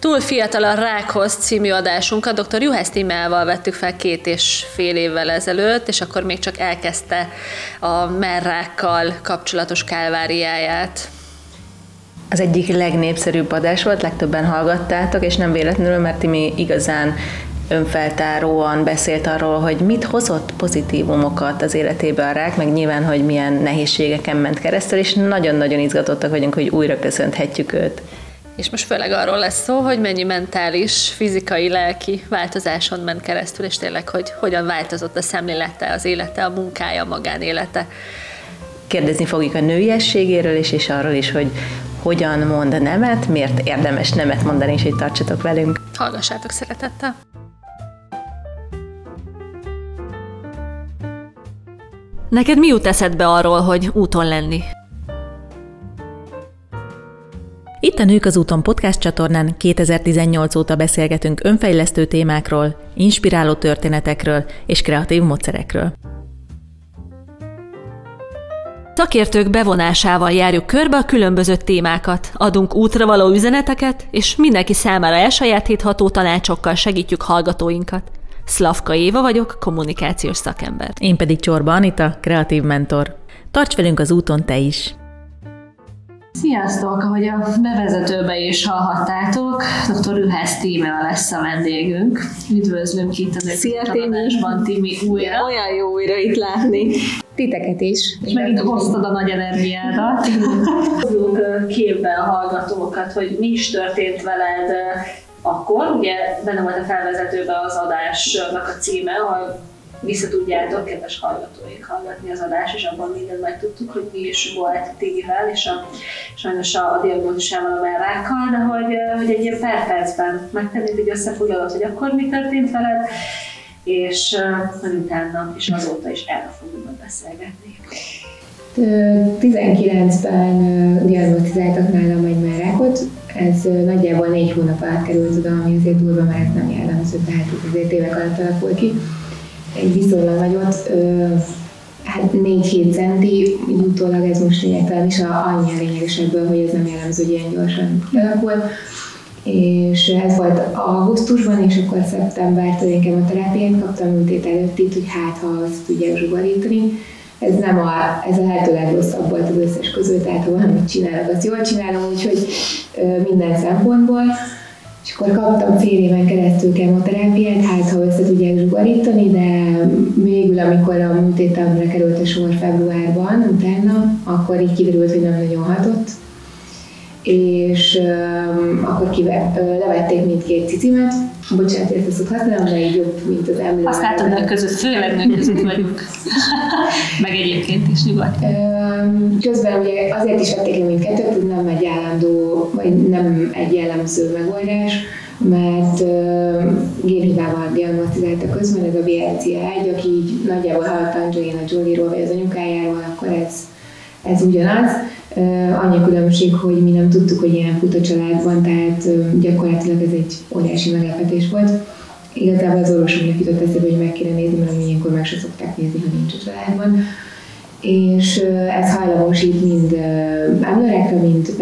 Túl fiatal a Rákhoz című adásunkat dr. Juhász Timával vettük fel két és fél évvel ezelőtt, és akkor még csak elkezdte a merrákkal kapcsolatos kálváriáját. Az egyik legnépszerűbb adás volt, legtöbben hallgattátok, és nem véletlenül, mert Timi igazán önfeltáróan beszélt arról, hogy mit hozott pozitívumokat az életébe a rák, meg nyilván, hogy milyen nehézségeken ment keresztül, és nagyon-nagyon izgatottak vagyunk, hogy újra köszönhetjük őt. És most főleg arról lesz szó, hogy mennyi mentális, fizikai, lelki változáson ment keresztül, és tényleg, hogy hogyan változott a szemlélete, az élete, a munkája, a magánélete. Kérdezni fogjuk a nőiességéről is, és arról is, hogy hogyan mond nemet, miért érdemes nemet mondani, és hogy tartsatok velünk. Hallgassátok szeretettel! Neked mi jut eszedbe arról, hogy úton lenni? Itt a Nők az úton podcast csatornán 2018 óta beszélgetünk önfejlesztő témákról, inspiráló történetekről és kreatív módszerekről. Szakértők bevonásával járjuk körbe a különböző témákat, adunk útra való üzeneteket, és mindenki számára elsajátítható tanácsokkal segítjük hallgatóinkat. Szlavka Éva vagyok, kommunikációs szakember. Én pedig Csorba Anita, kreatív mentor. Tarts velünk az úton te is! Sziasztok! Ahogy a bevezetőbe is hallhattátok, dr. Ühász Tímea lesz a vendégünk. Üdvözlünk itt a Szia, Timi, újra. Olyan jó újra itt látni. Titeket is. És megint hoztad a nagy energiádat. Hozzuk képbe a hallgatókat, hogy mi is történt veled akkor. Ugye benne volt a felvezetőben az adásnak a címe, ahol vissza tudjátok, kedves hallgatóink, hallgatni az adás, és abban mindent megtudtuk, hogy mi is volt Tigivel, és a, sajnos a, a diagnózisával a merrákkal, de hogy, hogy egy ilyen per percben megtennéd egy összefoglalót, hogy akkor mi történt veled, és uh, utána, és azóta is erre fogunk beszélgetni. 19-ben diagnosztizáltak nálam egy merrákot, ez nagyjából négy hónap alatt került oda, ami azért durva, mert nem jellemző, tehát ez azért évek alatt alakul ki egy viszonylag nagyot, hát 4-7 centi, így utólag ez most lényegtelen is a, annyi a lényeges ebből, hogy ez nem jellemző, hogy ilyen gyorsan alakul. És ez volt augusztusban, és akkor szeptembertől én kemoterápiát kaptam műtét előtt itt, hogy hát ha azt tudják zsugarítani. Ez nem a, ez a lehető legrosszabb volt az összes közül, tehát ha valamit csinálok, azt jól csinálom, úgyhogy minden szempontból. És akkor kaptam fél éven keresztül kemoterápiát, hát ha össze tudják zsugarítani, de végül, amikor a műtétemre került a sor februárban, utána, akkor így kiderült, hogy nem nagyon hatott, és um, akkor kive, levették mindkét cicimet. Bocsánat, ezt azt használom, de így jobb, mint az emlő. Használtam nők között, főleg nők között vagyunk. Meg egyébként is nyugodt. Közben ugye azért is vették le mindkettőt, ez nem egy állandó, vagy nem egy jellemző megoldás, mert uh, génhibával diagnosztizálta közben, ez a BRCA1, aki így nagyjából hallott Angelina Jolie-ról, vagy az anyukájáról, akkor ez, ez ugyanaz Annyi különbség, hogy mi nem tudtuk, hogy ilyen fut a családban, tehát gyakorlatilag ez egy óriási meglepetés volt. Igazából az orvosomnak jutott eszébe, hogy meg kéne nézni, mert ilyenkor meg se szokták nézni, ha nincs a családban. És ez hajlamosít mind emlőrekre, mind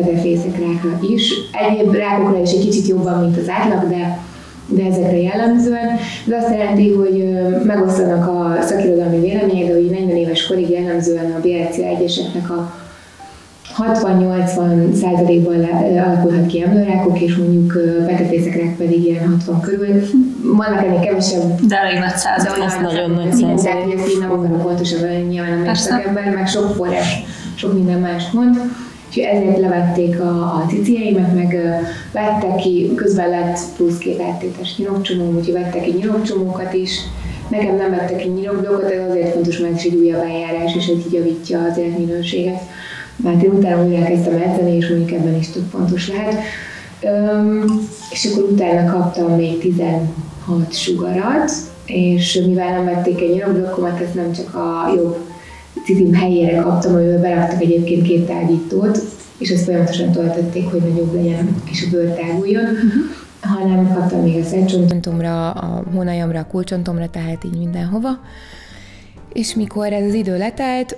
rákra is. Egyéb rákokra is egy kicsit jobban, mint az átlag, de de ezekre jellemzően. Ez azt jelenti, hogy megosztanak a szakirodalmi vélemények, de hogy 40 éves korig jellemzően a BRCA1-eseknek a 60-80 százalékban alakulhat ki emlőrákok, és mondjuk feketészek pedig ilyen 60 körül. Vannak ennél kevesebb. De elég nagy százalék. Ez nagyon nagy százalék. Tehát, ezt így nem akarok pontosan nyilván nem ember, meg sok forrás, sok minden más mond. És ezért levették a, a cicieimet, meg vettek ki, közben lett plusz két áttétes nyirokcsomó, úgyhogy vettek ki nyirokcsomókat is. Nekem nem vettek ki nyirokblokkot, ez azért fontos, mert ez egy újabb eljárás, és ez így javítja az életminőséget mert én utána újra kezdtem edzeni, és mondjuk ebben is több fontos lehet. Üm, és akkor utána kaptam még 16 sugarat, és mivel nem vették egy nyomblokkomat, ezt nem csak a jobb cipim helyére kaptam, amivel beraktak egyébként két tágítót, és ezt folyamatosan töltötték, hogy nagyobb legyen, és a bőr táguljon, uh-huh. hanem kaptam még a szentcsontomra, a hónajamra, a kulcsontomra, tehát így mindenhova. És mikor ez az idő letelt,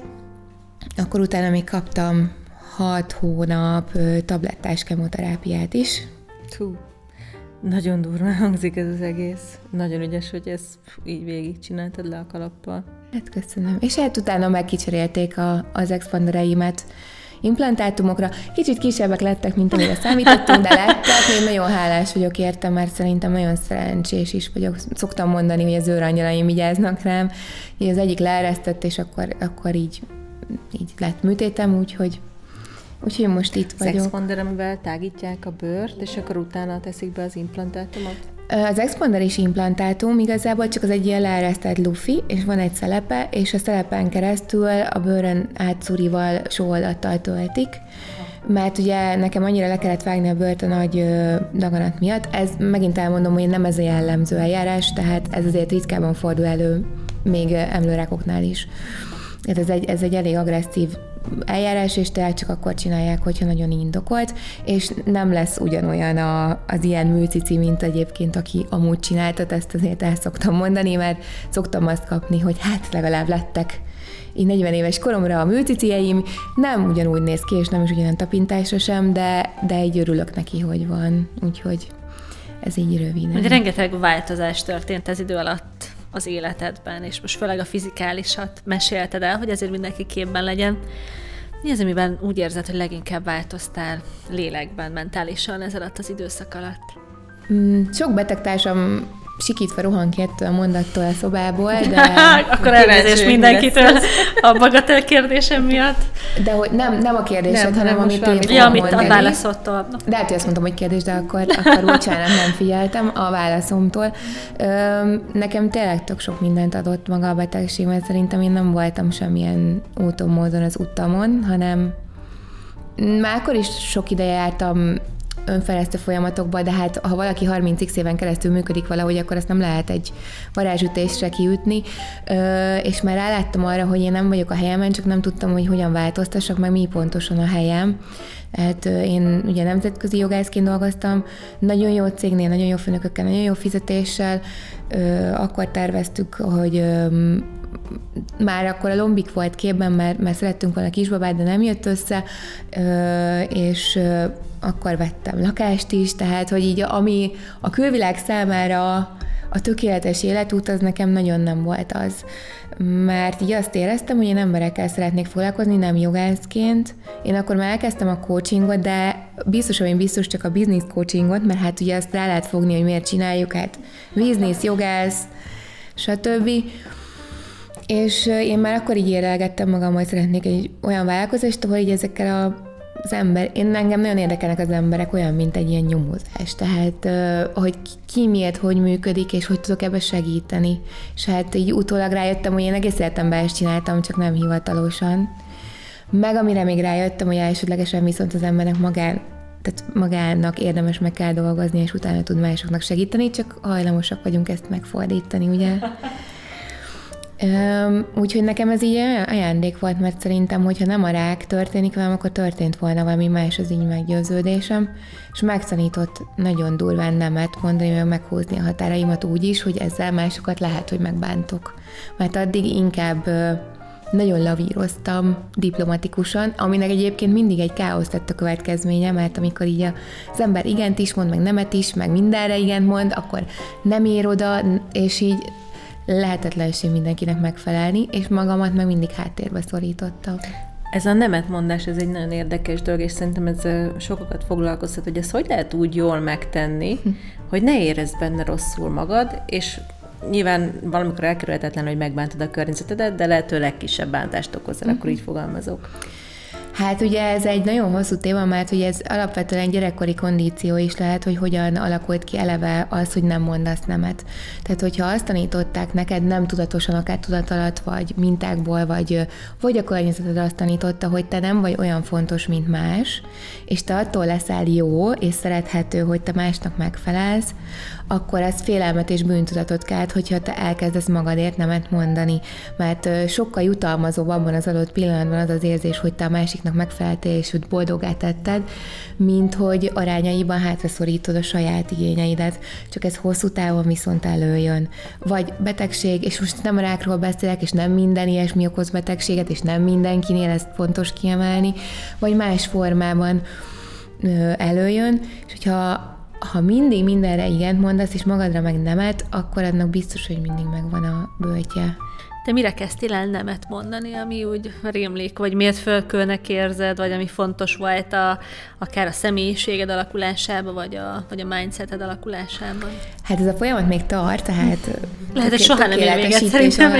akkor utána még kaptam 6 hónap tablettás kemoterápiát is. Hú. Nagyon durván hangzik ez az egész. Nagyon ügyes, hogy ezt így végigcsináltad le a kalappal. Hát köszönöm. És hát utána megkicserélték a, az expandereimet implantátumokra. Kicsit kisebbek lettek, mint amire számítottunk, de lettek. Én nagyon hálás vagyok érte, mert szerintem nagyon szerencsés is vagyok. Szoktam mondani, hogy az őrangyalaim vigyáznak rám. Így az egyik leeresztett, és akkor, akkor így, így lett műtétem, úgyhogy Úgyhogy most itt vagyok. Expander, amivel tágítják a bőrt, és akkor utána teszik be az implantátumot? Az expander is implantátum, igazából csak az egy ilyen leeresztett lufi, és van egy szelepe, és a szelepen keresztül a bőrön átszúrival sóoldattal töltik, mert ugye nekem annyira le kellett vágni a bőrt a nagy daganat miatt. Ez megint elmondom, hogy nem ez a jellemző eljárás, tehát ez azért ritkában fordul elő még emlőrákoknál is. Ez egy, ez egy elég agresszív eljárás, és tehát csak akkor csinálják, hogyha nagyon indokolt, és nem lesz ugyanolyan a, az ilyen műcici, mint egyébként, aki amúgy csináltat, ezt azért el szoktam mondani, mert szoktam azt kapni, hogy hát legalább lettek. Így 40 éves koromra a műcicieim, nem ugyanúgy néz ki, és nem is ugyanolyan tapintásra sem, de, de egy örülök neki, hogy van, úgyhogy ez így röviden. Ugye rengeteg változás történt ez idő alatt az életedben, és most főleg a fizikálisat mesélted el, hogy ezért mindenki képben legyen. Mi az, amiben úgy érzed, hogy leginkább változtál lélekben, mentálisan ez alatt az időszak alatt? Mm, sok betegtársam sikítva rohan ki ettől a mondattól a szobából, de... Akkor elnézést mindenkitől a bagatel kérdésem miatt. De hogy nem, nem a kérdésed, nem, hanem amit én Ja, amit a válaszottól. De hát, hogy azt mondtam, hogy kérdés, de akkor, akkor bocsánat, nem figyeltem a válaszomtól. Öm, nekem tényleg tök sok mindent adott maga a betegség, mert szerintem én nem voltam semmilyen úton, módon az utamon, hanem már akkor is sok ideje jártam önfejlesztő folyamatokba, de hát ha valaki 30x éven keresztül működik valahogy, akkor ezt nem lehet egy varázsütésre kiütni, és már ráláttam arra, hogy én nem vagyok a helyemen, csak nem tudtam, hogy hogyan változtassak, meg mi pontosan a helyem. Hát én ugye nemzetközi jogászként dolgoztam, nagyon jó cégnél, nagyon jó főnökökkel, nagyon jó fizetéssel, akkor terveztük, hogy már akkor a lombik volt képben, mert, mert szerettünk volna kisbabát, de nem jött össze, és akkor vettem lakást is, tehát hogy így ami a külvilág számára a tökéletes életút, az nekem nagyon nem volt az. Mert így azt éreztem, hogy én emberekkel szeretnék foglalkozni, nem jogászként. Én akkor már elkezdtem a coachingot, de biztos, hogy én biztos csak a business coachingot, mert hát ugye azt rá lehet fogni, hogy miért csináljuk, hát business, jogász, stb. És én már akkor így érelgettem magam, hogy szeretnék egy olyan vállalkozást, ahol így ezekkel a az ember, én engem nagyon érdekelnek az emberek olyan, mint egy ilyen nyomozás, tehát hogy ki miért, hogy működik, és hogy tudok ebbe segíteni. És hát így utólag rájöttem, hogy én egész életemben ezt csináltam, csak nem hivatalosan. Meg amire még rájöttem, hogy elsődlegesen viszont az embernek magán, tehát magának érdemes meg kell dolgozni, és utána tud másoknak segíteni, csak hajlamosak vagyunk ezt megfordítani, ugye? Úgyhogy nekem ez így ajándék volt, mert szerintem, hogyha nem a rák történik velem, akkor történt volna valami más az így meggyőződésem, és megtanított nagyon durván nemet mondani, meg meghúzni a határaimat úgy is, hogy ezzel másokat lehet, hogy megbántok. Mert addig inkább nagyon lavíroztam diplomatikusan, aminek egyébként mindig egy káosz lett a következménye, mert amikor így az ember igent is mond, meg nemet is, meg mindenre igent mond, akkor nem ér oda, és így lehetetlenség mindenkinek megfelelni, és magamat meg mindig háttérbe szorítottam. Ez a nemet mondás, ez egy nagyon érdekes dolog, és szerintem ez sokakat foglalkoztat, hogy ezt hogy lehet úgy jól megtenni, hogy ne érezd benne rosszul magad, és nyilván valamikor elkerülhetetlen, hogy megbántod a környezetedet, de lehető legkisebb bántást okozol, uh-huh. akkor így fogalmazok. Hát ugye ez egy nagyon hosszú téma, mert hogy ez alapvetően gyerekkori kondíció is lehet, hogy hogyan alakult ki eleve az, hogy nem mondasz nemet. Tehát, hogyha azt tanították neked nem tudatosan, akár tudat alatt, vagy mintákból, vagy, vagy a környezeted azt tanította, hogy te nem vagy olyan fontos, mint más, és te attól leszel jó és szerethető, hogy te másnak megfelelsz, akkor ez félelmet és bűntudatot kelt, hogyha te elkezdesz magadért nemet mondani, mert sokkal jutalmazóbb abban az adott pillanatban az az érzés, hogy te a másiknak megfeleltél és őt boldogá tetted, mint hogy arányaiban hátraszorítod a saját igényeidet, csak ez hosszú távon viszont előjön. Vagy betegség, és most nem a rákról beszélek, és nem minden ilyesmi okoz betegséget, és nem mindenkinél ezt fontos kiemelni, vagy más formában előjön, és hogyha ha mindig mindenre igent mondasz, és magadra meg nemet, akkor annak biztos, hogy mindig megvan a böltje. Te mire kezdtél el nemet mondani, ami úgy rémlik, vagy miért fölkölnek érzed, vagy ami fontos volt a, akár a személyiséged alakulásában, vagy a, vagy a mindseted alakulásában? Hát ez a folyamat még tart, tehát Lehet, hogy soha nem ér véget szerintem.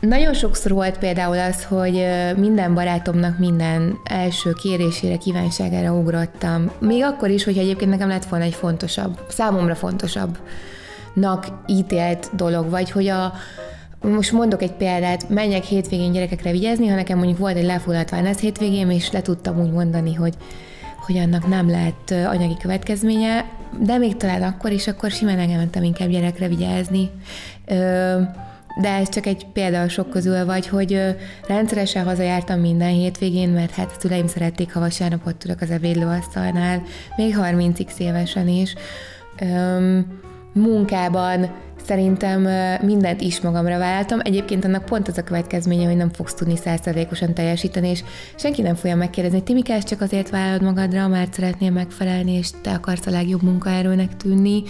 Nagyon sokszor volt például az, hogy minden barátomnak minden első kérésére, kívánságára ugrottam. Még akkor is, hogy egyébként nekem lett volna egy fontosabb, számomra fontosabbnak ítélt dolog, vagy hogy a, most mondok egy példát, menjek hétvégén gyerekekre vigyázni, ha nekem mondjuk volt egy lefulladt ez hétvégén, és le tudtam úgy mondani, hogy, hogy annak nem lett anyagi következménye, de még talán akkor is, akkor simán elmentem inkább gyerekre vigyázni. Ö- de ez csak egy példa sok közül, vagy hogy rendszeresen hazajártam minden hétvégén, mert hát a szüleim szerették, ha vasárnap ott tudok az ebédlőasztalnál, még 30x évesen is. Öm, munkában szerintem mindent is magamra vállaltam. Egyébként annak pont az a következménye, hogy nem fogsz tudni százszerzékosan teljesíteni, és senki nem fogja megkérdezni, Timikás csak azért vállalod magadra, mert szeretnél megfelelni, és te akarsz a legjobb munkaerőnek tűnni,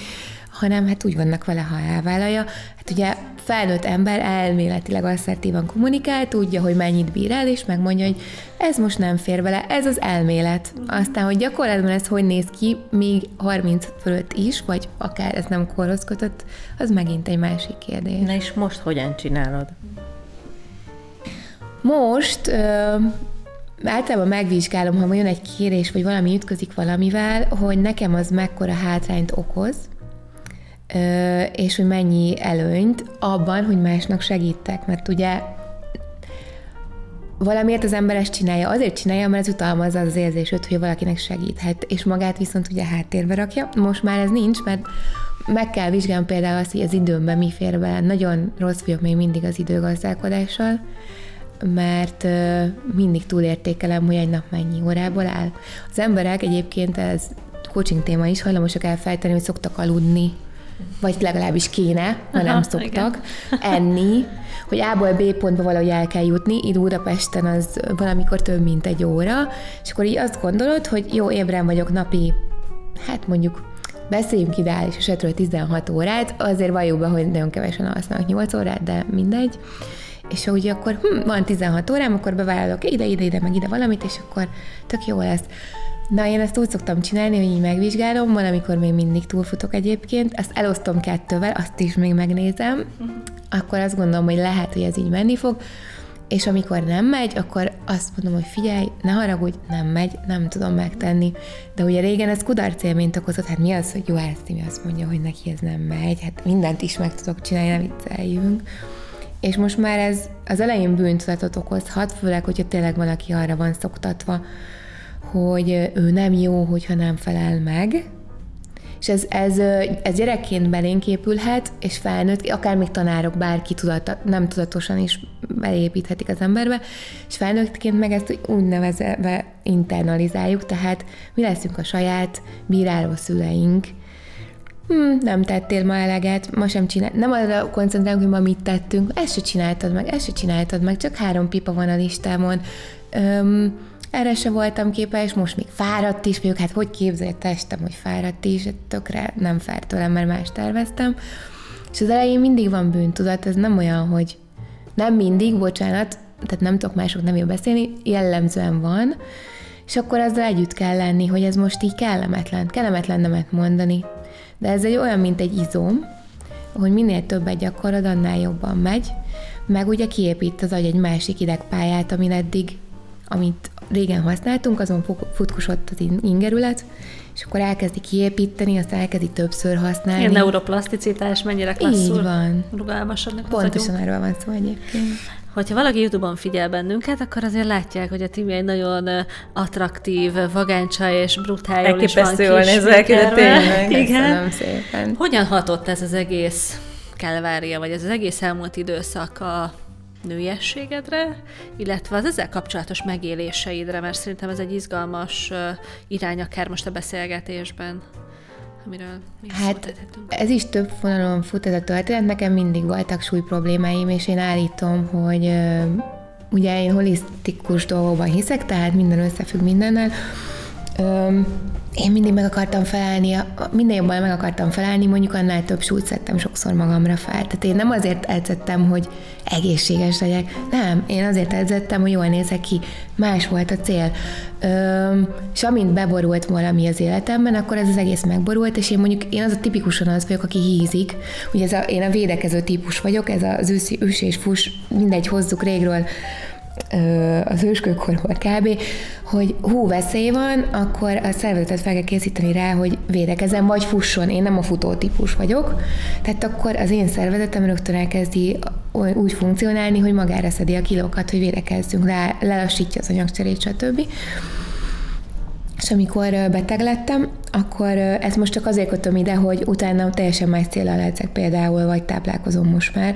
hanem hát úgy vannak vele, ha elvállalja. Hát ugye felnőtt ember elméletileg asszertívan kommunikál, tudja, hogy mennyit bír el, és megmondja, hogy ez most nem fér vele, ez az elmélet. Aztán, hogy gyakorlatban ez hogy néz ki, még 30 fölött is, vagy akár ez nem korhoz kötött, az megint egy másik kérdés. Na és most hogyan csinálod? Most ö, általában megvizsgálom, ha jön egy kérés, vagy valami ütközik valamivel, hogy nekem az mekkora hátrányt okoz, és hogy mennyi előnyt abban, hogy másnak segítek, mert ugye valamiért az ember ezt csinálja, azért csinálja, mert ez utalmazza az érzését, hogy valakinek segíthet, és magát viszont ugye háttérbe rakja. Most már ez nincs, mert meg kell vizsgálni például azt, hogy az időmben mi fér bele. Nagyon rossz vagyok még mindig az időgazdálkodással, mert mindig túlértékelem, hogy egy nap mennyi órából áll. Az emberek egyébként ez coaching téma is hajlamosak elfejteni, hogy szoktak aludni vagy legalábbis kéne, ha Aha, nem szoktak, igen. enni, hogy A-ból B pontba valahogy el kell jutni, itt Budapesten az valamikor több, mint egy óra, és akkor így azt gondolod, hogy jó, ébren vagyok napi, hát mondjuk beszéljünk ideális esetről 16 órát, azért valljuk be, hogy nagyon kevesen alsznak 8 órát, de mindegy. És úgy akkor hm, van 16 órám, akkor bevállalok ide, ide, ide, meg ide valamit, és akkor tök jó lesz. Na, én ezt úgy szoktam csinálni, hogy így megvizsgálom, van, amikor még mindig túlfutok egyébként, ezt elosztom kettővel, azt is még megnézem, akkor azt gondolom, hogy lehet, hogy ez így menni fog, és amikor nem megy, akkor azt mondom, hogy figyelj, ne haragudj, nem megy, nem tudom megtenni. De ugye régen ez kudarc élményt okozott, hát mi az, hogy jó, ezt mi azt mondja, hogy neki ez nem megy, hát mindent is meg tudok csinálni, ne vicceljünk. És most már ez az elején bűntudatot okozhat, főleg, hogyha tényleg valaki arra van szoktatva, hogy ő nem jó, hogyha nem felel meg, és ez, ez, ez gyerekként belénk épülhet, és felnőtt, akár még tanárok, bárki tudata, nem tudatosan is beépíthetik az emberbe, és felnőttként meg ezt úgynevezve internalizáljuk, tehát mi leszünk a saját bíráló szüleink, hm, nem tettél ma eleget, ma sem csinál, nem arra koncentrálunk, hogy ma mit tettünk, ezt se csináltad meg, ezt se csináltad meg, csak három pipa van a listámon, Öm, erre se voltam képes, most még fáradt is vagyok, hát hogy képzelj testem, hogy fáradt is, tökre nem fárt tőlem, mert más terveztem. És az elején mindig van bűntudat, ez nem olyan, hogy nem mindig, bocsánat, tehát nem tudok mások nem beszélni, jellemzően van, és akkor azzal együtt kell lenni, hogy ez most így kellemetlen, kellemetlen nemet mondani. De ez egy olyan, mint egy izom, hogy minél többet gyakorod, annál jobban megy, meg ugye kiépít az agy egy másik idegpályát, amin eddig, amit régen használtunk, azon futkosott az ingerület, és akkor elkezdi kiépíteni, aztán elkezdi többször használni. Ilyen neuroplaszticitás mennyire klasszul Így van. rugalmasodnak Pontosan erről van szó egyébként. Hogyha valaki YouTube-on figyel bennünket, akkor azért látják, hogy a Timi egy nagyon attraktív, vagáncsa és brutál is van nézek, de tényleg. Igen. szépen. Hogyan hatott ez az egész kelvária, vagy ez az egész elmúlt időszak a nőiességedre, illetve az ezzel kapcsolatos megéléseidre, mert szerintem ez egy izgalmas irány akár most a beszélgetésben amiről mi Hát ez is több vonalon fut ez a történet, nekem mindig voltak súly problémáim, és én állítom, hogy ugye én holisztikus dolgokban hiszek, tehát minden összefügg mindennel, Öm, én mindig meg akartam felállni, minden jobban meg akartam felállni, mondjuk annál több súlyt szedtem sokszor magamra fel. Tehát én nem azért edzettem, hogy egészséges legyek, nem, én azért edzettem, hogy jól nézek ki. Más volt a cél. Öm, és amint beborult valami az életemben, akkor ez az egész megborult, és én mondjuk, én az a tipikusan az vagyok, aki hízik. Ugye ez a, én a védekező típus vagyok, ez az ősz, ős és fus, mindegy, hozzuk régről az őskőkorból kb., hogy hú, veszély van, akkor a szervezetet fel kell készíteni rá, hogy védekezem, vagy fusson. Én nem a futó típus vagyok, tehát akkor az én szervezetem rögtön elkezdi úgy funkcionálni, hogy magára szedi a kilókat, hogy védekezzünk, rá, lelassítja az anyagcserét, stb. És amikor beteg lettem, akkor ezt most csak azért kötöm ide, hogy utána teljesen más célra edzek például, vagy táplálkozom most már.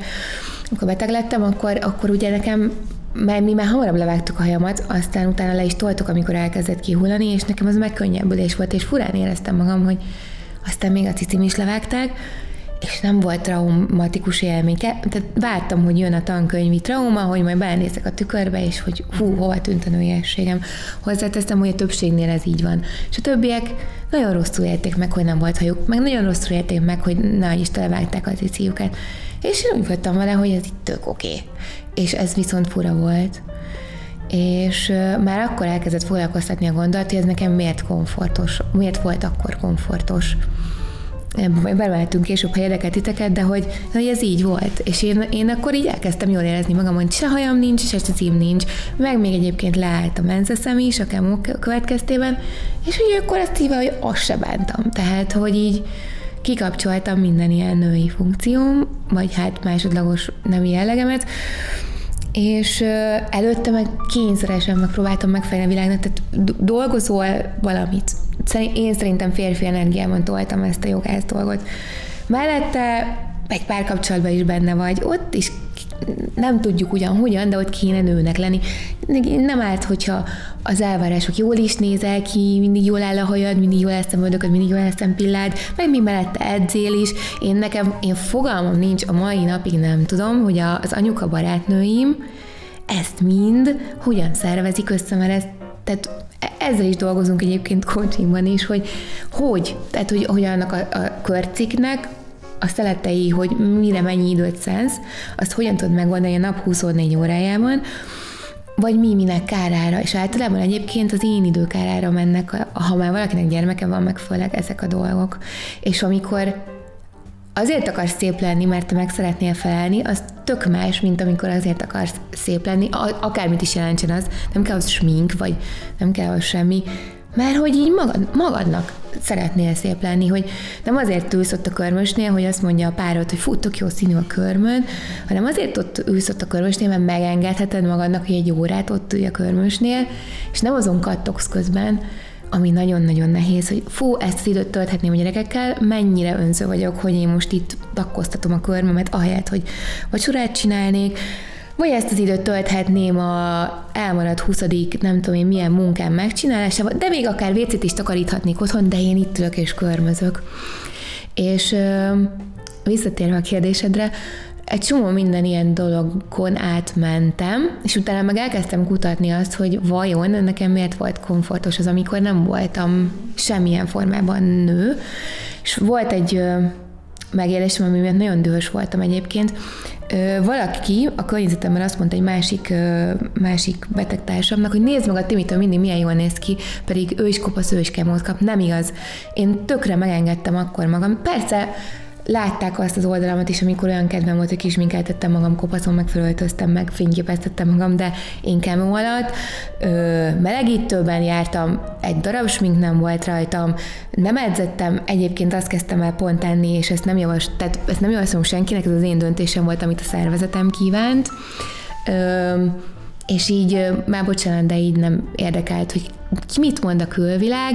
Amikor beteg lettem, akkor, akkor ugye nekem mert mi már hamarabb levágtuk a hajamat, aztán utána le is toltuk, amikor elkezdett kihullani, és nekem az megkönnyebbülés volt, és furán éreztem magam, hogy aztán még a cicim is levágták, és nem volt traumatikus élmény. Tehát vártam, hogy jön a tankönyvi trauma, hogy majd belenézek a tükörbe, és hogy hú, hova tűnt a nőiességem. Hozzáteszem, hogy a többségnél ez így van. És a többiek nagyon rosszul élték meg, hogy nem volt hajuk, meg nagyon rosszul élték meg, hogy ne is televágták a ciciukat. És én úgy voltam vele, hogy ez itt tök oké. Okay. És ez viszont fura volt. És már akkor elkezdett foglalkoztatni a gondolat, hogy ez nekem miért komfortos, miért volt akkor komfortos belemeltünk később, ha érdekel titeket, de hogy, hogy ez így volt. És én, én akkor így elkezdtem jól érezni magam, hogy se hajam nincs, se cím nincs, meg még egyébként leállt a menzeszem is a kemó következtében, és hogy akkor ezt hívva, hogy azt se bántam. Tehát, hogy így kikapcsoltam minden ilyen női funkcióm, vagy hát másodlagos nemi jellegemet, és előtte meg kényszeresen megpróbáltam megfelelni a világnak, tehát dolgozol valamit. Én szerintem férfi energiában toltam ezt a jogász dolgot. Mellette egy párkapcsolatban is benne vagy, ott is nem tudjuk ugyan hogyan, de ott kéne nőnek lenni. Nem árt, hogyha az elvárások jól is nézel ki, mindig jól áll a hajad, mindig jól lesz a mindig jól lesz a pillád, meg mi mellette edzél is. Én nekem, én fogalmam nincs, a mai napig nem tudom, hogy az anyuka barátnőim ezt mind hogyan szervezik össze, mert ezt, tehát ezzel is dolgozunk egyébként coachingban is, hogy hogy, tehát hogy, hogy annak a, a körciknek a szeletei, hogy mire mennyi időt szánsz, azt hogyan tudod megoldani a nap 24 órájában, vagy mi minek kárára, és általában egyébként az én idő kárára mennek, ha már valakinek gyermeke van, meg főleg ezek a dolgok. És amikor azért akarsz szép lenni, mert te meg szeretnél felelni, az tök más, mint amikor azért akarsz szép lenni, akármit is jelentsen az, nem kell az smink, vagy nem kell az semmi, mert hogy így magad, magadnak szeretnél szép lenni, hogy nem azért ülsz ott a körmösnél, hogy azt mondja a párod, hogy fú, tök jó színű a körmön, hanem azért ott ülsz ott a körmösnél, mert megengedheted magadnak, hogy egy órát ott ülj a körmösnél, és nem azon kattogsz közben, ami nagyon-nagyon nehéz, hogy fú, ezt az időt tölthetném a gyerekekkel, mennyire önző vagyok, hogy én most itt takkoztatom a körmömet, ahelyett, hogy vacsorát csinálnék, vagy ezt az időt tölthetném a elmaradt 20 nem tudom én milyen munkám megcsinálásával, de még akár vécét is takaríthatnék otthon, de én itt ülök és körmözök. És visszatérve a kérdésedre, egy csomó minden ilyen dologon átmentem, és utána meg elkezdtem kutatni azt, hogy vajon nekem miért volt komfortos az, amikor nem voltam semmilyen formában nő. És volt egy megélésem, ami miatt nagyon dühös voltam egyébként. Valaki a környezetemben azt mondta egy másik, másik betegtársamnak, hogy nézd meg a Timitől mindig milyen jól néz ki, pedig ő is kopasz, ő is kemót kap. Nem igaz. Én tökre megengedtem akkor magam. Persze látták azt az oldalamat is, amikor olyan kedvem volt, hogy kisminkeltettem magam, kopaszon megfelöltöztem, meg fényképeztettem magam, de én kemó alatt ö, melegítőben jártam, egy darab smink nem volt rajtam, nem edzettem, egyébként azt kezdtem el pont tenni, és ezt nem, javas, tehát ezt nem javaslom senkinek, ez az én döntésem volt, amit a szervezetem kívánt. Ö, és így már bocsánat, de így nem érdekelt, hogy mit mond a külvilág,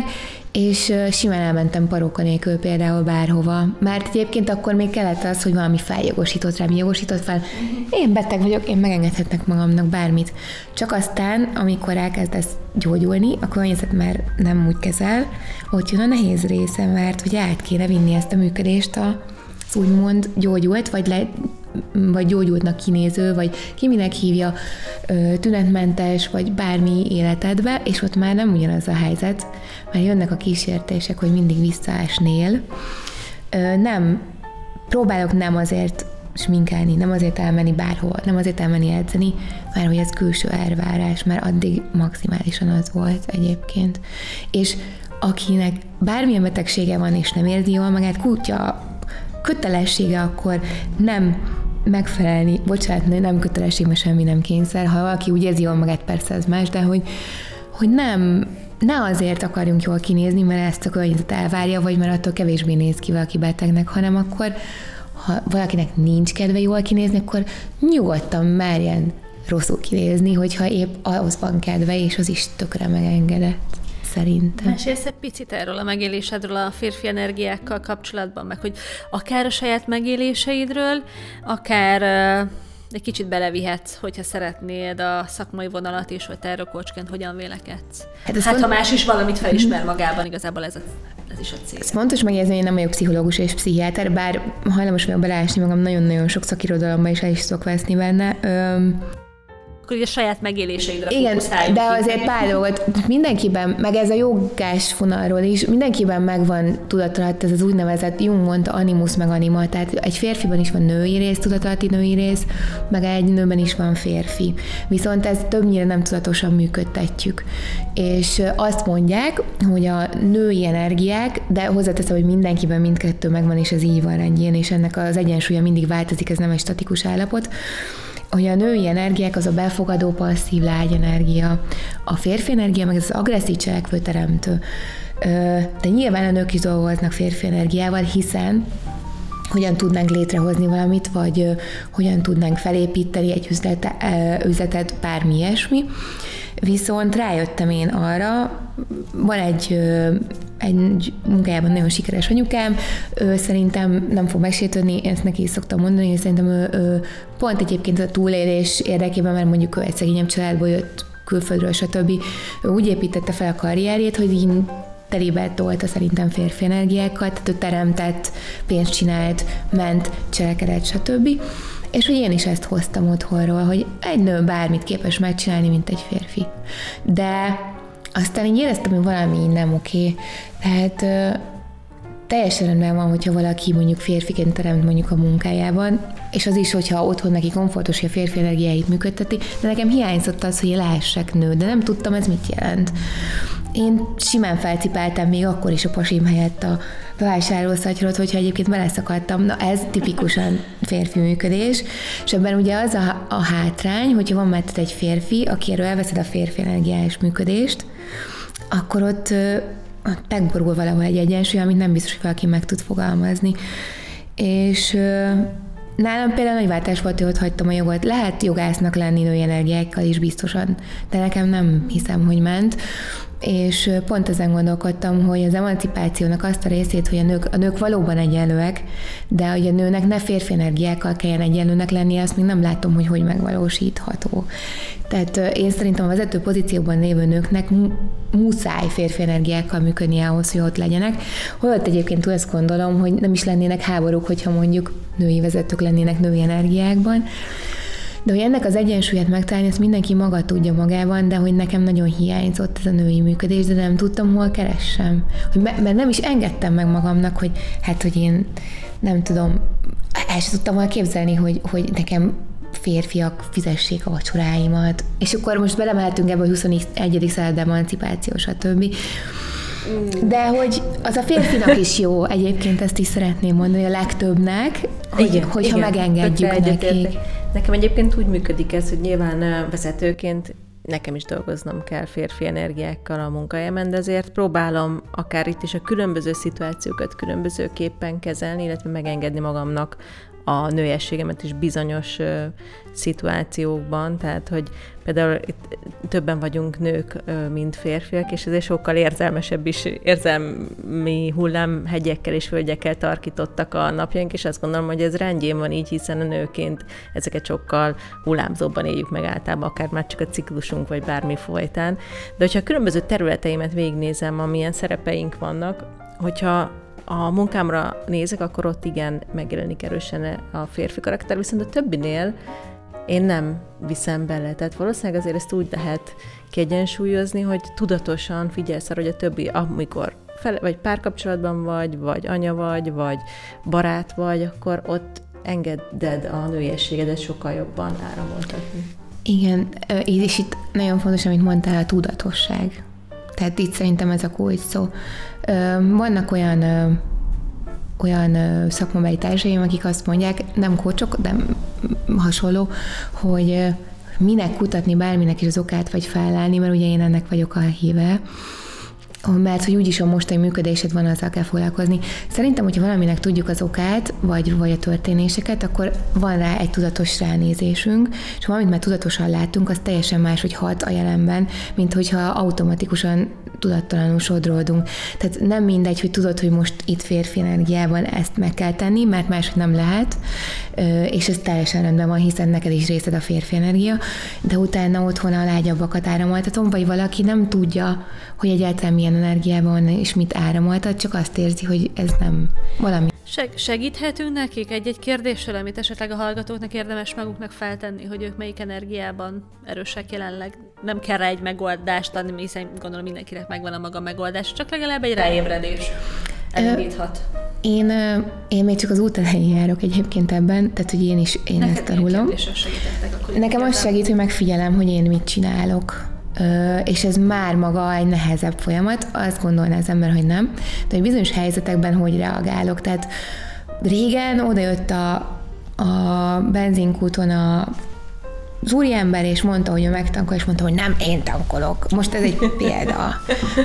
és simán elmentem paróka nélkül például bárhova. Mert egyébként akkor még kellett az, hogy valami feljogosított rám, jogosított fel. Én beteg vagyok, én megengedhetnek magamnak bármit. Csak aztán, amikor elkezdesz gyógyulni, a környezet már nem úgy kezel, hogy jön a nehéz része, mert hogy át kéne vinni ezt a működést a úgymond gyógyult, vagy le, vagy gyógyultnak kinéző, vagy ki minek hívja, tünetmentes, vagy bármi életedbe, és ott már nem ugyanaz a helyzet, mert jönnek a kísértések, hogy mindig visszaesnél. Nem, próbálok nem azért sminkelni, nem azért elmenni bárhol, nem azért elmenni edzeni, mert hogy ez külső elvárás, mert addig maximálisan az volt egyébként. És akinek bármilyen betegsége van, és nem érzi jól magát, kutya kötelessége akkor nem megfelelni, bocsánat, nem kötelesség, mert semmi nem kényszer, ha valaki úgy érzi jól magát, persze ez más, de hogy, hogy nem, ne azért akarjunk jól kinézni, mert ezt a környezet elvárja, vagy mert attól kevésbé néz ki valaki betegnek, hanem akkor, ha valakinek nincs kedve jól kinézni, akkor nyugodtan merjen rosszul kinézni, hogyha épp ahhoz van kedve, és az is tökre megengedett szerintem. Mesélsz egy picit erről a megélésedről a férfi energiákkal kapcsolatban, meg hogy akár a saját megéléseidről, akár egy kicsit belevihetsz, hogyha szeretnéd a szakmai vonalat is, vagy terrokócsként hogyan vélekedsz. Hát, hát ha más is valamit felismer magában, igazából ez a ez is a cél. Ez fontos megjegyezni, hogy én nem vagyok pszichológus és pszichiáter, bár hajlamos vagyok beleásni magam nagyon-nagyon sok szakirodalomba, és el is szok veszni benne. Öm, akkor a saját megéléseidre Igen, de azért pár dolgot mindenkiben, meg ez a jogás fonalról is, mindenkiben megvan tudatalat, ez az úgynevezett, Jung mondta, animus meg anima, tehát egy férfiban is van női rész, tudatalatti női rész, meg egy nőben is van férfi. Viszont ez többnyire nem tudatosan működtetjük. És azt mondják, hogy a női energiák, de hozzáteszem, hogy mindenkiben mindkettő megvan, és ez így van rendjén, és ennek az egyensúlya mindig változik, ez nem egy statikus állapot, hogy a női energiák az a befogadó, passzív, lágy energia, a férfi energia meg ez az agresszív cselekvő teremtő. De nyilván a nők is dolgoznak férfi energiával, hiszen hogyan tudnánk létrehozni valamit, vagy hogyan tudnánk felépíteni egy üzlete, üzletet, bármi ilyesmi. Viszont rájöttem én arra, van egy, egy munkájában nagyon sikeres anyukám, ő szerintem nem fog megsértődni, ezt neki is szoktam mondani, hogy szerintem ő, ő pont egyébként a túlélés érdekében, mert mondjuk ő egy szegényebb családból jött külföldről, stb. Ő úgy építette fel a karrierjét, hogy így telébe tolta szerintem férfi energiákat, tehát ő teremtett, pénzt csinált, ment, cselekedett, stb. És hogy én is ezt hoztam otthonról, hogy egy nő bármit képes megcsinálni, mint egy férfi. De aztán így éreztem, hogy valami nem oké. Tehát ö, teljesen rendben van, hogyha valaki mondjuk férfiként teremt mondjuk a munkájában, és az is, hogyha otthon neki komfortos, hogy a férfi energiáit működteti, de nekem hiányzott az, hogy lehessek nő, de nem tudtam, ez mit jelent. Én simán felcipeltem még akkor is a pasim helyett a bevásárlószatyrot, hogyha egyébként beleszakadtam. Na ez tipikusan férfi működés, és ebben ugye az a, a hátrány, hogyha van mellett egy férfi, akiről elveszed a férfi energiás működést, akkor ott, ott megborul valahol egy egyensúly, amit nem biztos, hogy valaki meg tud fogalmazni. És Nálam például nagy váltás volt, hogy ott hagytam a jogot. Lehet jogásznak lenni női energiákkal is biztosan, de nekem nem hiszem, hogy ment és pont ezen gondolkodtam, hogy az emancipációnak azt a részét, hogy a nők, a nők valóban egyenlőek, de hogy a nőnek ne férfi energiákkal kelljen egyenlőnek lennie, azt még nem látom, hogy hogy megvalósítható. Tehát én szerintem a vezető pozícióban lévő nőknek muszáj férfi energiákkal működni ahhoz, hogy ott legyenek. Holott egyébként túl ezt gondolom, hogy nem is lennének háborúk, hogyha mondjuk női vezetők lennének női energiákban, de hogy ennek az egyensúlyát megtalálni, ezt mindenki maga tudja magában, de hogy nekem nagyon hiányzott ez a női működés, de nem tudtam, hol keressem. Hogy mert nem is engedtem meg magamnak, hogy hát, hogy én nem tudom, el sem tudtam volna képzelni, hogy, hogy nekem férfiak fizessék a vacsoráimat. És akkor most belemeltünk ebbe a 21. század emancipáció, stb. De hogy az a férfinak is jó, egyébként ezt is szeretném mondani a legtöbbnek, hogy, igen, hogyha igen, megengedjük nekik. Nekem egyébként úgy működik ez, hogy nyilván vezetőként nekem is dolgoznom kell férfi energiákkal a munkahelyemen, de azért próbálom akár itt is a különböző szituációkat különbözőképpen kezelni, illetve megengedni magamnak a nőiességemet is bizonyos ö, szituációkban, tehát hogy például itt többen vagyunk nők, ö, mint férfiak, és ezért sokkal érzelmesebb is, érzelmi hullámhegyekkel és völgyekkel tarkítottak a napjaink, és azt gondolom, hogy ez rendjén van így, hiszen a nőként ezeket sokkal hullámzóbban éljük meg általában, akár már csak a ciklusunk, vagy bármi folytán. De hogyha a különböző területeimet végignézem, amilyen szerepeink vannak, hogyha a munkámra nézek, akkor ott igen megjelenik erősen a férfi karakter, viszont a többinél én nem viszem bele. Tehát valószínűleg azért ezt úgy lehet kiegyensúlyozni, hogy tudatosan figyelsz arra, hogy a többi, amikor fel, vagy párkapcsolatban vagy, vagy anya vagy, vagy barát vagy, akkor ott engeded a nőiességedet sokkal jobban áramoltatni. Igen, és itt nagyon fontos, amit mondtál, a tudatosság. Tehát itt szerintem ez a kulcs szó. Vannak olyan olyan szakmabeli társaim, akik azt mondják, nem kocsok, de hasonló, hogy minek kutatni bárminek is az okát, vagy felállni, mert ugye én ennek vagyok a híve, mert hogy úgyis a mostani működésed van, azzal kell foglalkozni. Szerintem, hogyha valaminek tudjuk az okát, vagy, vagy a történéseket, akkor van rá egy tudatos ránézésünk, és valamit már tudatosan látunk, az teljesen más, hogy hat a jelenben, mint hogyha automatikusan tudattalanul sodródunk. Tehát nem mindegy, hogy tudod, hogy most itt férfi energiában ezt meg kell tenni, mert máshogy nem lehet, és ez teljesen rendben van, hiszen neked is részed a férfi energia, de utána otthon a lágyabbakat áramoltatom, vagy valaki nem tudja, hogy egyáltalán milyen energiában van, és mit áramoltat, csak azt érzi, hogy ez nem valami. Seg- segíthetünk nekik egy-egy kérdéssel, amit esetleg a hallgatóknak érdemes maguknak feltenni, hogy ők melyik energiában erősek jelenleg. Nem kell rá egy megoldást adni, hiszen gondolom mindenkinek megvan a maga megoldás, csak legalább egy ráébredés elindíthat. Én, én még csak az út elején járok egyébként ebben, tehát hogy én is én Neked ezt tanulom. Nekem az segít, hogy megfigyelem, hogy én mit csinálok és ez már maga egy nehezebb folyamat, azt gondolná az ember, hogy nem, de hogy bizonyos helyzetekben hogy reagálok. Tehát régen odajött a, a benzinkúton a az úriember, és mondta, hogy ő megtankol, és mondta, hogy nem én tankolok. Most ez egy példa.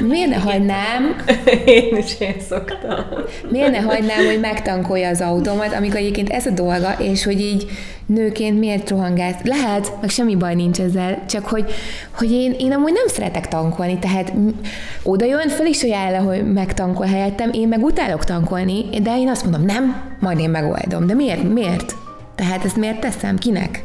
Miért ne hagynám? Én is én szoktam. Miért ne hagynám, hogy megtankolja az autómat, amikor egyébként ez a dolga, és hogy így nőként miért rohangálsz? Lehet, meg semmi baj nincs ezzel, csak hogy, hogy én, én amúgy nem szeretek tankolni, tehát oda jön, fel is ajánl, hogy megtankol helyettem, én meg utálok tankolni, de én azt mondom, nem, majd én megoldom. De miért? Miért? Tehát ezt miért teszem? Kinek?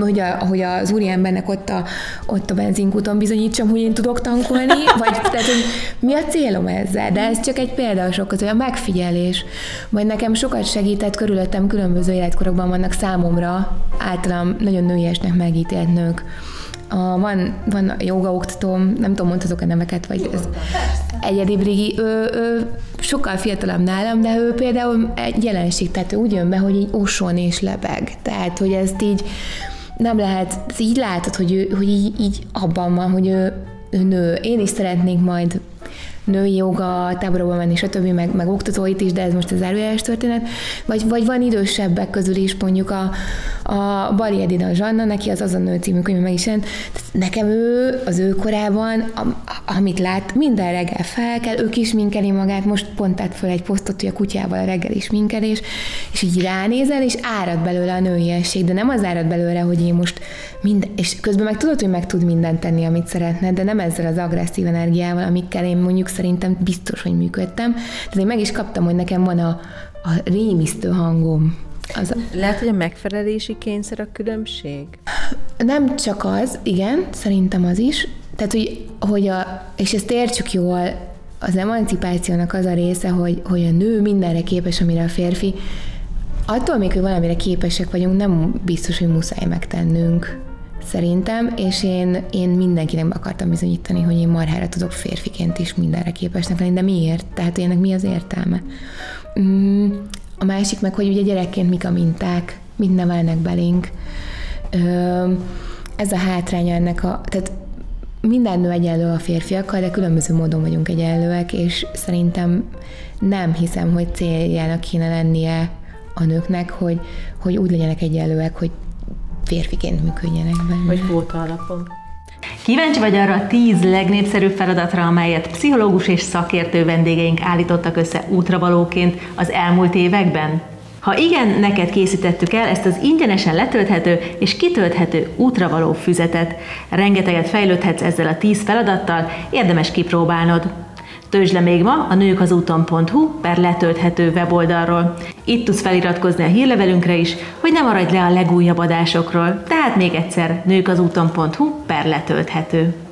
Hogy, a, hogy az úriembernek ott a, ott a benzinkúton bizonyítsam, hogy én tudok tankolni, vagy tehát, hogy mi a célom ezzel? De ez csak egy példa sok közül, a megfigyelés. Majd nekem sokat segített, körülöttem különböző életkorokban vannak számomra általam nagyon nőiesnek megítélt nők. A, van, van joga oktatóm, nem tudom, mondhatok a neveket, vagy ez egyedi Brigi, ő, ő sokkal fiatalabb nálam, de ő például egy jelenség, tehát ő úgy jön be, hogy így oson és lebeg. Tehát, hogy ezt így nem lehet, így látod, hogy, ő, hogy így, így abban van, hogy ő, ő nő. Én is szeretnék majd női joga táborokba menni, stb., meg, meg oktatóit is, de ez most az zárójeles történet, vagy, vagy van idősebbek közül is, mondjuk a, a Bali Edina Zsanna, neki az az a nő című könyv meg is jelent. Nekem ő az ő korában, am, amit lát, minden reggel fel kell, ő is minkeli magát, most pont tett fel egy posztot, hogy a kutyával a reggel is minkelés, és így ránézel, és árad belőle a nőiesség, de nem az árad belőle, hogy én most minden, és közben meg tudod, hogy meg tud mindent tenni, amit szeretne, de nem ezzel az agresszív energiával, amikkel én mondjuk szerintem biztos, hogy működtem. Tehát én meg is kaptam, hogy nekem van a, a rémisztő hangom. Az a... Lehet, hogy a megfelelési kényszer a különbség? Nem csak az, igen, szerintem az is. Tehát, hogy, hogy a, és ezt értsük jól, az emancipációnak az a része, hogy, hogy a nő mindenre képes, amire a férfi. Attól még, hogy valamire képesek vagyunk, nem biztos, hogy muszáj megtennünk szerintem, és én, én mindenkinek akartam bizonyítani, hogy én marhára tudok férfiként is mindenre képesnek lenni, de miért? Tehát ennek mi az értelme? Mm, a másik meg, hogy ugye gyerekként mik a minták, mit nevelnek belénk. Ez a hátránya ennek a... Tehát minden nő egyenlő a férfiakkal, de különböző módon vagyunk egyenlőek, és szerintem nem hiszem, hogy céljának kéne lennie a nőknek, hogy, hogy úgy legyenek egyenlőek, hogy férfiként működjenek benne. Vagy kvóta alapon. Kíváncsi vagy arra a tíz legnépszerűbb feladatra, amelyet pszichológus és szakértő vendégeink állítottak össze útravalóként az elmúlt években? Ha igen, neked készítettük el ezt az ingyenesen letölthető és kitölthető útravaló füzetet. Rengeteget fejlődhetsz ezzel a tíz feladattal, érdemes kipróbálnod. Töltsd le még ma a nőkazúton.hu per letölthető weboldalról. Itt tudsz feliratkozni a hírlevelünkre is, hogy ne maradj le a legújabb adásokról. Tehát még egyszer nőkazúton.hu per letölthető.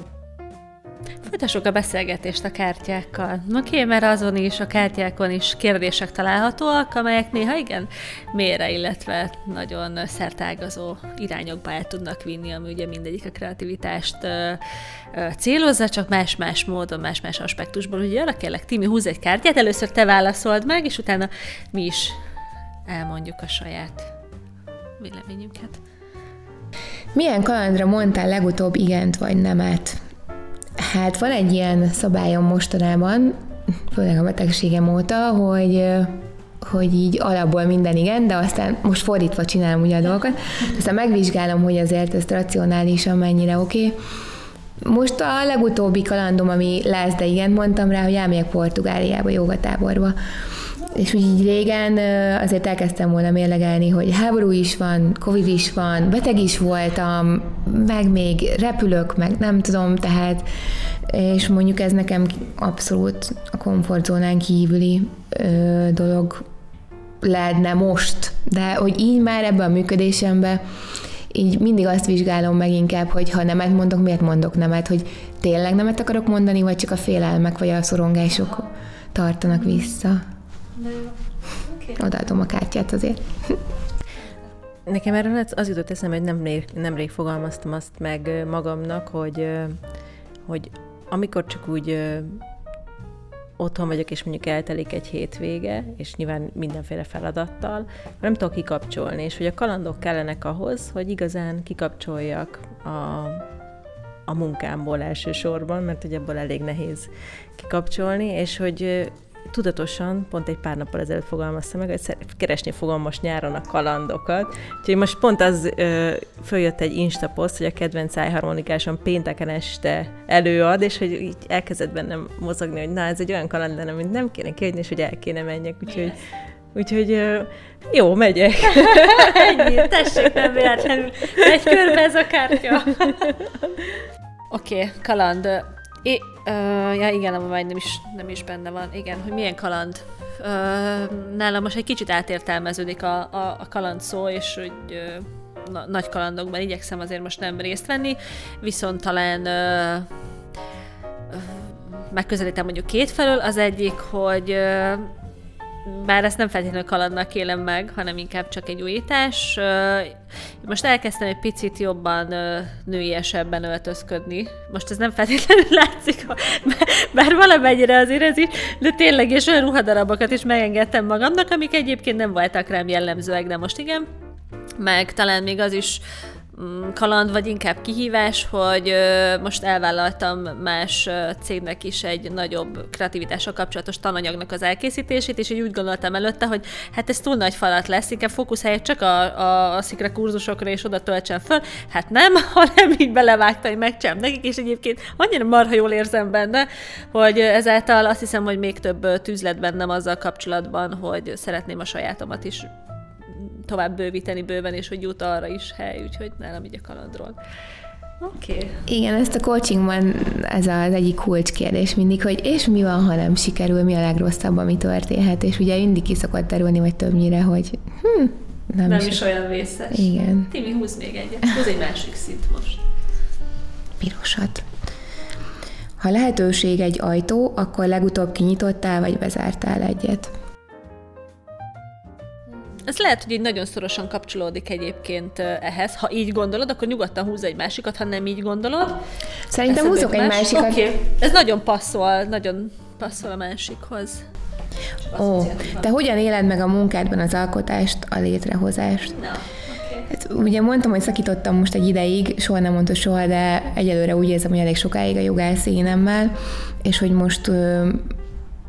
Folytassuk a beszélgetést a kártyákkal. Oké, okay, mert azon is, a kártyákon is kérdések találhatóak, amelyek néha igen mélyre, illetve nagyon szertágazó irányokba el tudnak vinni, ami ugye mindegyik a kreativitást célozza, csak más-más módon, más-más aspektusból. Ugye arra kérlek, Timi, húz egy kártyát, először te válaszold meg, és utána mi is elmondjuk a saját véleményünket. Milyen kalandra mondtál legutóbb igent vagy nemet? Hát van egy ilyen szabályom mostanában, főleg a betegségem óta, hogy hogy így alapból minden igen, de aztán most fordítva csinálom ugye a dolgokat, aztán megvizsgálom, hogy azért ez racionálisan mennyire oké. Most a legutóbbi kalandom, ami lesz, de igen, mondtam rá, hogy elmegyek Portugáliába, jogatáborba és úgy így régen azért elkezdtem volna mérlegelni, hogy háború is van, Covid is van, beteg is voltam, meg még repülök, meg nem tudom, tehát, és mondjuk ez nekem abszolút a komfortzónán kívüli ö, dolog lehetne most, de hogy így már ebben a működésemben így mindig azt vizsgálom meg inkább, hogy ha nemet mondok, miért mondok nemet, hogy tényleg nemet akarok mondani, vagy csak a félelmek, vagy a szorongások tartanak vissza. Okay. Odaadom a kártyát azért. Nekem erről az jutott eszembe, hogy nemrég, nemrég fogalmaztam azt meg magamnak, hogy, hogy amikor csak úgy otthon vagyok, és mondjuk eltelik egy hétvége, és nyilván mindenféle feladattal, nem tudok kikapcsolni, és hogy a kalandok kellenek ahhoz, hogy igazán kikapcsoljak a, a munkámból elsősorban, mert hogy ebből elég nehéz kikapcsolni, és hogy tudatosan, pont egy pár nappal ezelőtt fogalmaztam meg, hogy keresni fogom most nyáron a kalandokat. Úgyhogy most pont az ö, följött egy Insta poszt, hogy a kedvenc szájharmonikáson pénteken este előad, és hogy így elkezdett bennem mozogni, hogy na, ez egy olyan kaland lenne, amit nem kéne kiadni, és hogy el kéne menjek. Úgyhogy, úgyhogy jó, megyek. Ennyi, tessék, nem véletlenül. Egy körbe ez a kártya. Oké, okay, kaland. É, uh, ja igen, majd nem is, nem is benne van. Igen, hogy milyen kaland. Uh, nálam most egy kicsit átértelmeződik a, a, a kaland szó, és hogy uh, na, nagy kalandokban igyekszem azért most nem részt venni, viszont talán uh, uh, megközelítem mondjuk két felől. Az egyik, hogy uh, bár ezt nem feltétlenül kalandnak élem meg, hanem inkább csak egy újítás. Most elkezdtem egy picit jobban nőiesebben öltözködni. Most ez nem feltétlenül látszik, bár valamennyire azért ez is, de tényleg, és olyan ruhadarabokat is megengedtem magamnak, amik egyébként nem voltak rám jellemzőek, de most igen. Meg talán még az is kaland, vagy inkább kihívás, hogy most elvállaltam más cégnek is egy nagyobb kreativitással kapcsolatos tananyagnak az elkészítését, és így úgy gondoltam előtte, hogy hát ez túl nagy falat lesz, inkább fókuszálják csak a, a, a szikra kurzusokra, és oda töltsem föl. Hát nem, hanem így belevágtam, hogy megcsinálom nekik, és egyébként annyira marha jól érzem benne, hogy ezáltal azt hiszem, hogy még több tűz lett bennem azzal kapcsolatban, hogy szeretném a sajátomat is tovább bővíteni bőven, és hogy jut arra is hely, úgyhogy nálam így a kalandról. Oké. Okay. Igen, ezt a coachingban ez az egyik kulcskérdés mindig, hogy és mi van, ha nem sikerül, mi a legrosszabb, ami történhet, és ugye mindig ki szokott terülni, vagy többnyire, hogy hm, nem, nem is, is olyan vészes. Igen. Timi, húz még egyet. Húz egy másik szint most. Pirosat. Ha lehetőség egy ajtó, akkor legutóbb kinyitottál, vagy bezártál egyet? Ez lehet, hogy így nagyon szorosan kapcsolódik egyébként ehhez. Ha így gondolod, akkor nyugodtan húz egy másikat, ha nem így gondolod. Szerintem húzok egy másikat. Oké, okay. ez nagyon passzol, nagyon passzol a másikhoz. Ó, te hogyan éled meg a munkádban az alkotást, a létrehozást? Na. Hát, ugye mondtam, hogy szakítottam most egy ideig, soha nem mondta soha, de egyelőre úgy érzem, hogy elég sokáig a jogász énemmel, és hogy most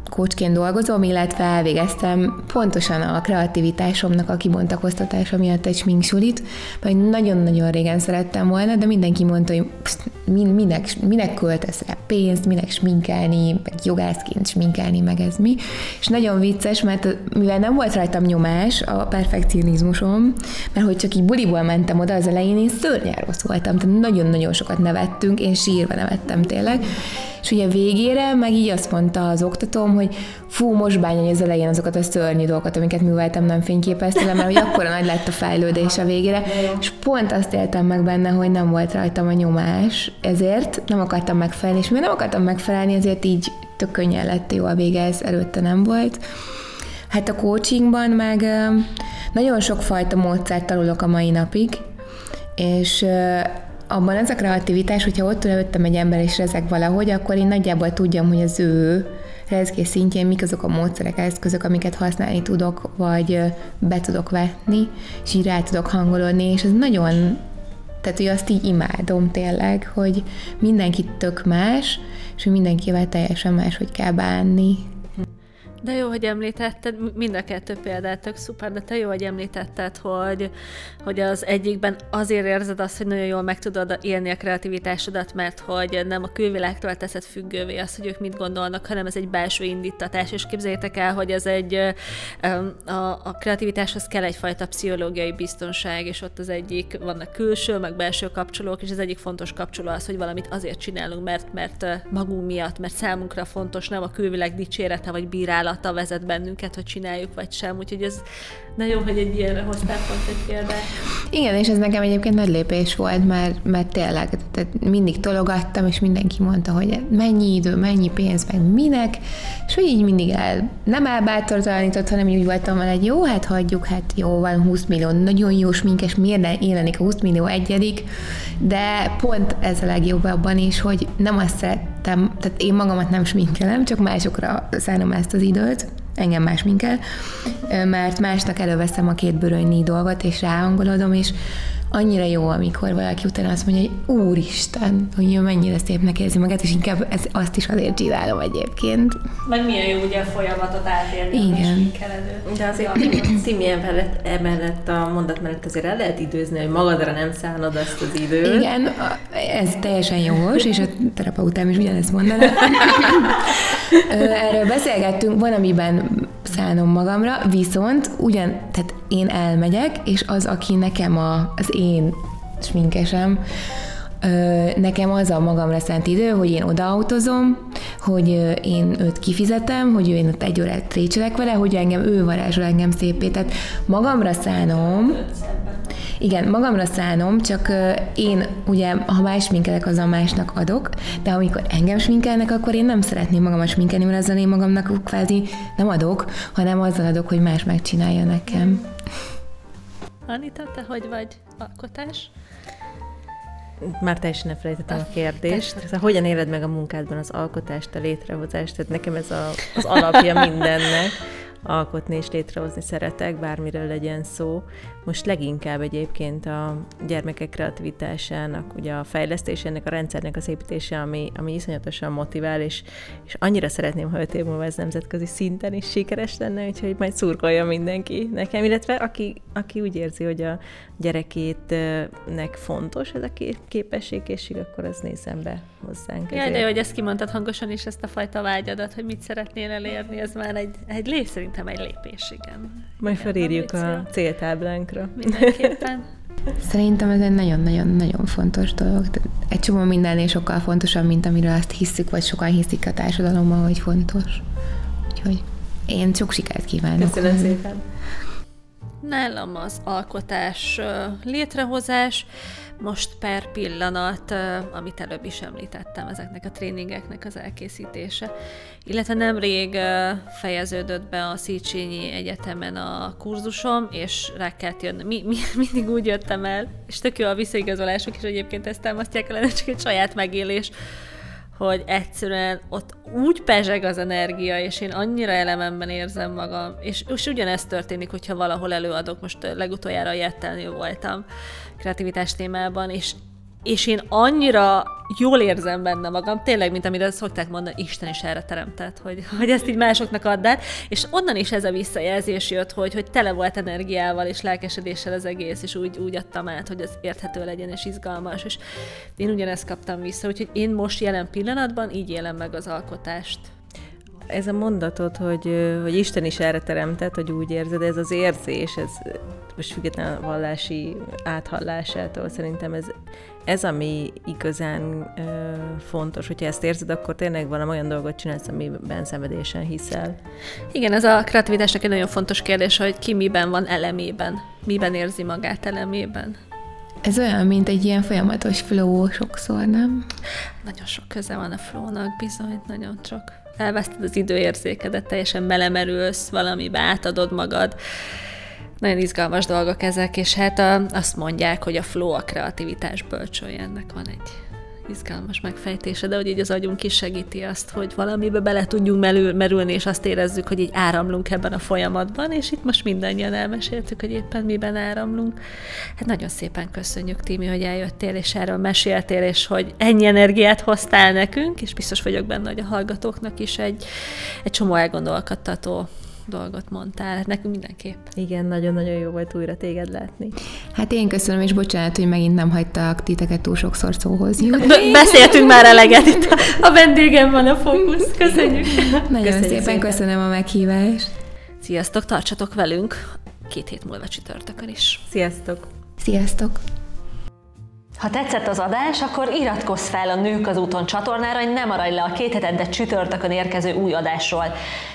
kócsként dolgozom, illetve elvégeztem pontosan a kreativitásomnak a kibontakoztatása miatt egy sminksulit, mert nagyon-nagyon régen szerettem volna, de mindenki mondta, hogy minek, minek költesz rá pénzt, minek sminkelni, meg jogászként sminkelni, meg ez mi. És nagyon vicces, mert mivel nem volt rajtam nyomás a perfekcionizmusom, mert hogy csak így buliból mentem oda az elején, én szörnyen rossz voltam, tehát nagyon-nagyon sokat nevettünk, én sírva nevettem tényleg. És ugye végére meg így azt mondta az oktatóm, hogy fú, most bánja az elején azokat a szörnyű dolgokat, amiket műveltem, nem fényképeztem, mert hogy akkora nagy lett a fejlődés a végére, és pont azt éltem meg benne, hogy nem volt rajtam a nyomás, ezért nem akartam megfelelni, és mivel nem akartam megfelelni, ezért így tök könnyen lett jó a vége, ez előtte nem volt. Hát a coachingban meg nagyon sok fajta módszert tanulok a mai napig, és abban ez a kreativitás, hogyha ott előttem egy ember és rezeg valahogy, akkor én nagyjából tudjam, hogy az ő rezgés szintjén mik azok a módszerek, eszközök, amiket használni tudok, vagy be tudok vetni, és így rá tudok hangolódni, és ez nagyon tehát, hogy azt így imádom tényleg, hogy mindenki tök más, és hogy mindenkivel teljesen más, hogy kell bánni. De jó, hogy említetted, mind a kettő példát tök szuper, de te jó, hogy említetted, hogy, hogy az egyikben azért érzed azt, hogy nagyon jól meg tudod élni a kreativitásodat, mert hogy nem a külvilágtól teszed függővé azt, hogy ők mit gondolnak, hanem ez egy belső indítatás, és képzeljétek el, hogy ez egy a, a kreativitáshoz kell egyfajta pszichológiai biztonság, és ott az egyik, vannak külső, meg belső kapcsolók, és az egyik fontos kapcsoló az, hogy valamit azért csinálunk, mert, mert magunk miatt, mert számunkra fontos, nem a külvilág dicsérete vagy bírálat, gondolata vezet bennünket, hogy csináljuk vagy sem. Úgyhogy ez de jó, hogy egy ilyenre hoztál pont egy példát. Igen, és ez nekem egyébként nagy lépés volt, mert, mert tényleg tehát mindig tologattam, és mindenki mondta, hogy mennyi idő, mennyi pénz, meg minek, és hogy így mindig el, nem elbátortalanított, hanem úgy voltam vele, hogy jó, hát hagyjuk, hát jó, van 20 millió, nagyon jó sminkes, miért ne élenik a 20 millió egyedik, de pont ez a legjobb abban is, hogy nem azt szerettem, tehát én magamat nem sminkelem, csak másokra szánom ezt az időt, engem más minkel, mert másnak előveszem a két bőrönyi dolgot, és ráhangolodom, és annyira jó, amikor valaki utána azt mondja, hogy úristen, hogy mennyire szépnek érzi magát, és inkább ez, azt is azért csinálom egyébként. Meg milyen jó ugye a folyamatot átélni. Igen. De azért Timi emellett, emellett a mondat mellett azért el lehet időzni, hogy magadra nem szánod azt az időt. Igen, ez teljesen jogos, és a terapeutám is ugyanezt mondaná. Erről beszélgettünk, van, amiben szánom magamra, viszont ugyan, tehát én elmegyek, és az, aki nekem a, az én sminkesem, nekem az a magamra szánt idő, hogy én odaautozom, hogy én őt kifizetem, hogy én ott egy órát trécselek vele, hogy engem ő varázsol engem szépé. Tehát magamra szánom, igen, magamra szánom, csak én ugye, ha más sminkelek, a másnak adok, de amikor engem sminkelnek, akkor én nem szeretném magamat sminkelni, mert azzal én magamnak kvázi nem adok, hanem azzal adok, hogy más megcsinálja nekem. Anita, te hogy vagy? Alkotás? Már teljesen elfelejtettem a kérdést. Szóval hogyan éled meg a munkádban az alkotást, a létrehozást? Tehát nekem ez a, az alapja mindennek alkotni és létrehozni szeretek, bármiről legyen szó. Most leginkább egyébként a gyermekek kreativitásának, ugye a fejlesztésének, a rendszernek az építése, ami, ami iszonyatosan motivál, és, és annyira szeretném, ha öt év múlva ez nemzetközi szinten is sikeres lenne, úgyhogy majd szurkolja mindenki nekem, illetve aki, aki úgy érzi, hogy a gyerekétnek fontos ez a képességkészség, akkor az nézzen be hozzánk. Jaj, de jó, hogy ezt kimondtad hangosan is, ezt a fajta vágyadat, hogy mit szeretnél elérni, ez már egy, egy lép, szerintem egy lépés, igen. Majd felírjuk a céltáblánkra. Mindenképpen. Szerintem ez egy nagyon-nagyon-nagyon fontos dolog. Egy csomó mindennél sokkal fontosabb, mint amiről azt hiszük, vagy sokan hiszik a társadalommal, hogy fontos. Úgyhogy én sok sikert kívánok. Köszönöm szépen. Nálam az alkotás létrehozás, most per pillanat, amit előbb is említettem, ezeknek a tréningeknek az elkészítése. Illetve nemrég fejeződött be a Széchenyi Egyetemen a kurzusom, és rá kellett jönni. Mi, mi, mindig úgy jöttem el, és tök jó a visszaigazolások is egyébként ezt támasztják el, csak egy saját megélés, hogy egyszerűen ott úgy pezseg az energia, és én annyira elememben érzem magam, és, és ugyanezt történik, hogyha valahol előadok, most legutoljára a voltam kreativitás témában, és és én annyira jól érzem benne magam, tényleg, mint amire szokták mondani, Isten is erre teremtett, hogy, hogy ezt így másoknak add át, és onnan is ez a visszajelzés jött, hogy, hogy tele volt energiával és lelkesedéssel az egész, és úgy, úgy adtam át, hogy ez érthető legyen és izgalmas, és én ugyanezt kaptam vissza, úgyhogy én most jelen pillanatban így élem meg az alkotást. Ez a mondatod, hogy, hogy Isten is erre teremtett, hogy úgy érzed, ez az érzés, ez most független a vallási áthallásától szerintem ez, ez ami igazán ö, fontos. Hogyha ezt érzed, akkor tényleg valami olyan dolgot csinálsz, amiben szenvedésen hiszel. Igen, ez a kreativitásnak egy nagyon fontos kérdés, hogy ki miben van elemében, miben érzi magát elemében. Ez olyan, mint egy ilyen folyamatos flow sokszor, nem? Nagyon sok köze van a flownak, bizony, nagyon sok. Elveszted az időérzékedet, teljesen belemerülsz valamibe, átadod magad. Nagyon izgalmas dolgok ezek, és hát a, azt mondják, hogy a flow a kreativitás bölcsője, ennek van egy izgalmas megfejtése, de hogy így az agyunk is segíti azt, hogy valamibe bele tudjunk merül, merülni, és azt érezzük, hogy így áramlunk ebben a folyamatban, és itt most mindannyian elmeséltük, hogy éppen miben áramlunk. Hát nagyon szépen köszönjük, Timi, hogy eljöttél, és erről meséltél, és hogy ennyi energiát hoztál nekünk, és biztos vagyok benne, hogy a hallgatóknak is egy, egy csomó elgondolkodtató dolgot mondtál, hát nekünk mindenképp. Igen, nagyon-nagyon jó volt újra téged látni. Hát én köszönöm, és bocsánat, hogy megint nem hagytak titeket túl sokszor szóhoz jutni. Beszéltünk már eleget, itt a vendégem van a fókusz. Köszönjük. Nagyon Köszönjük szépen, szépen köszönöm a meghívást. Sziasztok, tartsatok velünk két hét múlva csütörtökön is. Sziasztok! Sziasztok! Ha tetszett az adás, akkor iratkozz fel a Nők az úton csatornára, hogy ne maradj le a két hetente csütörtökön érkező új adásról.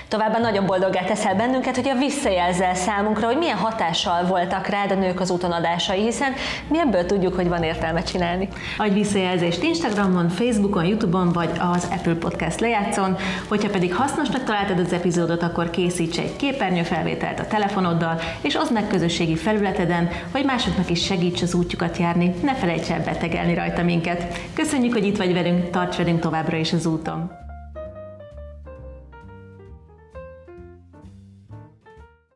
Továbbá nagyon boldoggá teszel bennünket, hogy a visszajelzel számunkra, hogy milyen hatással voltak rád a Nők az úton adásai, hiszen mi ebből tudjuk, hogy van értelme csinálni. Adj visszajelzést Instagramon, Facebookon, Youtube-on vagy az Apple Podcast lejátszon. Hogyha pedig hasznosnak találtad az epizódot, akkor készíts egy képernyőfelvételt a telefonoddal, és oszd meg közösségi felületeden, hogy másoknak is segíts az útjukat járni. Ne felejts el betegelni rajta minket. Köszönjük, hogy itt vagy velünk, tarts velünk továbbra is az úton!